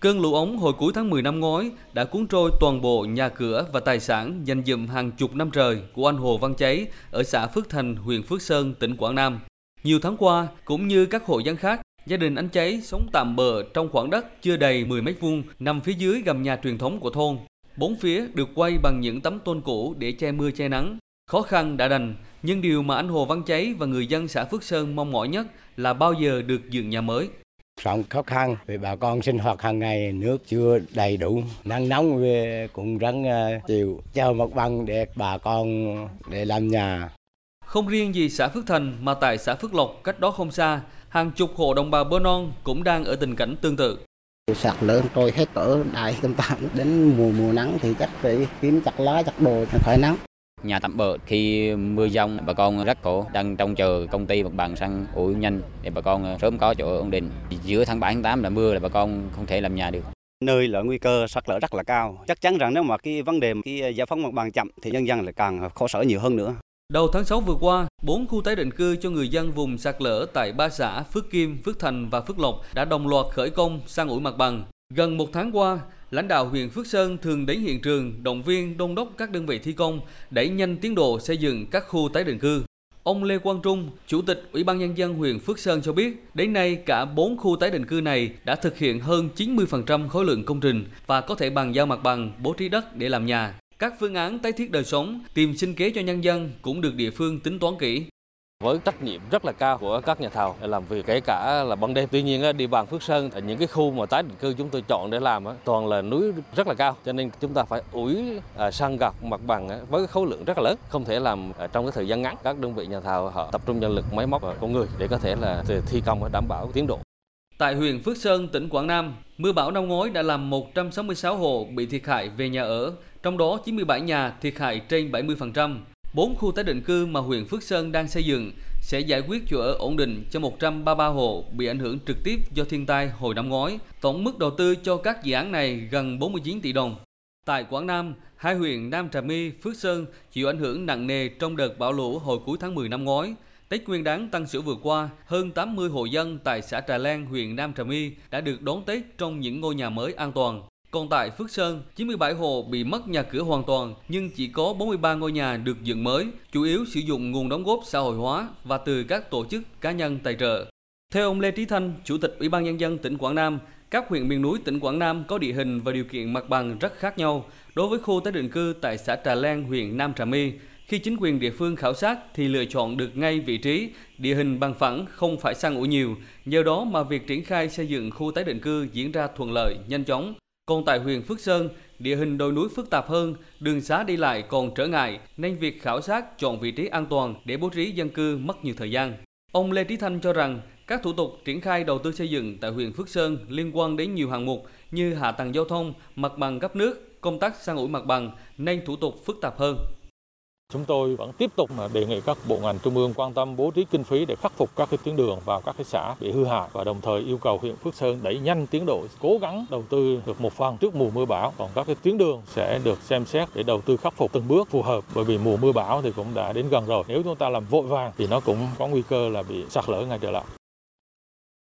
Cơn lũ ống hồi cuối tháng 10 năm ngoái đã cuốn trôi toàn bộ nhà cửa và tài sản dành dụm hàng chục năm trời của anh Hồ Văn Cháy ở xã Phước Thành, huyện Phước Sơn, tỉnh Quảng Nam. Nhiều tháng qua, cũng như các hộ dân khác, gia đình anh Cháy sống tạm bờ trong khoảng đất chưa đầy 10 mét vuông nằm phía dưới gầm nhà truyền thống của thôn. Bốn phía được quay bằng những tấm tôn cũ để che mưa che nắng. Khó khăn đã đành, nhưng điều mà anh Hồ Văn Cháy và người dân xã Phước Sơn mong mỏi nhất là bao giờ được dựng nhà mới. Sống khó khăn vì bà con sinh hoạt hàng ngày nước chưa đầy đủ, nắng nóng về cũng rất chịu chờ một bằng để bà con để làm nhà. Không riêng gì xã Phước Thành mà tại xã Phước Lộc cách đó không xa, hàng chục hộ đồng bào bơ non cũng đang ở tình cảnh tương tự. Sạt lở trôi hết ở đại tâm tạm đến mùa mùa nắng thì chắc phải kiếm chặt lá chặt đồ khỏi nắng. Nhà tạm bỡ khi mưa giông bà con rất khổ, đang trông chờ công ty mặt bằng sang ủi nhanh để bà con sớm có chỗ ổn định. Giữa tháng 7 tháng 8 là mưa là bà con không thể làm nhà được. Nơi là nguy cơ sạt lở rất là cao. Chắc chắn rằng nếu mà cái vấn đề cái giải phóng mặt bằng chậm thì nhân dân lại càng khó sở nhiều hơn nữa. Đầu tháng 6 vừa qua, 4 khu tái định cư cho người dân vùng sạt lở tại ba xã Phước Kim, Phước Thành và Phước Lộc đã đồng loạt khởi công sang ủi mặt bằng. Gần một tháng qua, lãnh đạo huyện Phước Sơn thường đến hiện trường động viên đôn đốc các đơn vị thi công đẩy nhanh tiến độ xây dựng các khu tái định cư. Ông Lê Quang Trung, Chủ tịch Ủy ban Nhân dân huyện Phước Sơn cho biết, đến nay cả 4 khu tái định cư này đã thực hiện hơn 90% khối lượng công trình và có thể bàn giao mặt bằng, bố trí đất để làm nhà. Các phương án tái thiết đời sống, tìm sinh kế cho nhân dân cũng được địa phương tính toán kỹ. Với trách nhiệm rất là cao của các nhà thầu làm việc kể cả là ban đêm. Tuy nhiên địa bàn Phước Sơn những cái khu mà tái định cư chúng tôi chọn để làm toàn là núi rất là cao cho nên chúng ta phải ủi à, san gạt mặt bằng với khối lượng rất là lớn, không thể làm à, trong cái thời gian ngắn. Các đơn vị nhà thầu họ tập trung nhân lực máy móc và con người để có thể là thi công đảm bảo tiến độ. Tại huyện Phước Sơn, tỉnh Quảng Nam, mưa bão năm ngoái đã làm 166 hộ bị thiệt hại về nhà ở, trong đó 97 nhà thiệt hại trên 70%. 4 khu tái định cư mà huyện Phước Sơn đang xây dựng sẽ giải quyết chỗ ở ổn định cho 133 hộ bị ảnh hưởng trực tiếp do thiên tai hồi năm ngoái. Tổng mức đầu tư cho các dự án này gần 49 tỷ đồng. Tại Quảng Nam, hai huyện Nam Trà My, Phước Sơn chịu ảnh hưởng nặng nề trong đợt bão lũ hồi cuối tháng 10 năm ngoái. Tết Nguyên đán tăng sửa vừa qua, hơn 80 hộ dân tại xã Trà Lan, huyện Nam Trà My đã được đón Tết trong những ngôi nhà mới an toàn. Còn tại Phước Sơn, 97 hộ bị mất nhà cửa hoàn toàn nhưng chỉ có 43 ngôi nhà được dựng mới, chủ yếu sử dụng nguồn đóng góp xã hội hóa và từ các tổ chức cá nhân tài trợ. Theo ông Lê Trí Thanh, Chủ tịch Ủy ban Nhân dân tỉnh Quảng Nam, các huyện miền núi tỉnh Quảng Nam có địa hình và điều kiện mặt bằng rất khác nhau. Đối với khu tái định cư tại xã Trà Lan, huyện Nam Trà My, khi chính quyền địa phương khảo sát thì lựa chọn được ngay vị trí, địa hình bằng phẳng không phải săn ủi nhiều, nhờ đó mà việc triển khai xây dựng khu tái định cư diễn ra thuận lợi, nhanh chóng. Còn tại huyện Phước Sơn, địa hình đồi núi phức tạp hơn, đường xá đi lại còn trở ngại nên việc khảo sát chọn vị trí an toàn để bố trí dân cư mất nhiều thời gian. Ông Lê Trí Thanh cho rằng các thủ tục triển khai đầu tư xây dựng tại huyện Phước Sơn liên quan đến nhiều hạng mục như hạ tầng giao thông, mặt bằng cấp nước, công tác san ủi mặt bằng nên thủ tục phức tạp hơn. Chúng tôi vẫn tiếp tục đề nghị các bộ ngành trung ương quan tâm bố trí kinh phí để khắc phục các cái tuyến đường vào các cái xã bị hư hại và đồng thời yêu cầu huyện Phước Sơn đẩy nhanh tiến độ, cố gắng đầu tư được một phần trước mùa mưa bão. Còn các cái tuyến đường sẽ được xem xét để đầu tư khắc phục từng bước phù hợp bởi vì mùa mưa bão thì cũng đã đến gần rồi. Nếu chúng ta làm vội vàng thì nó cũng có nguy cơ là bị sạt lở ngay trở lại.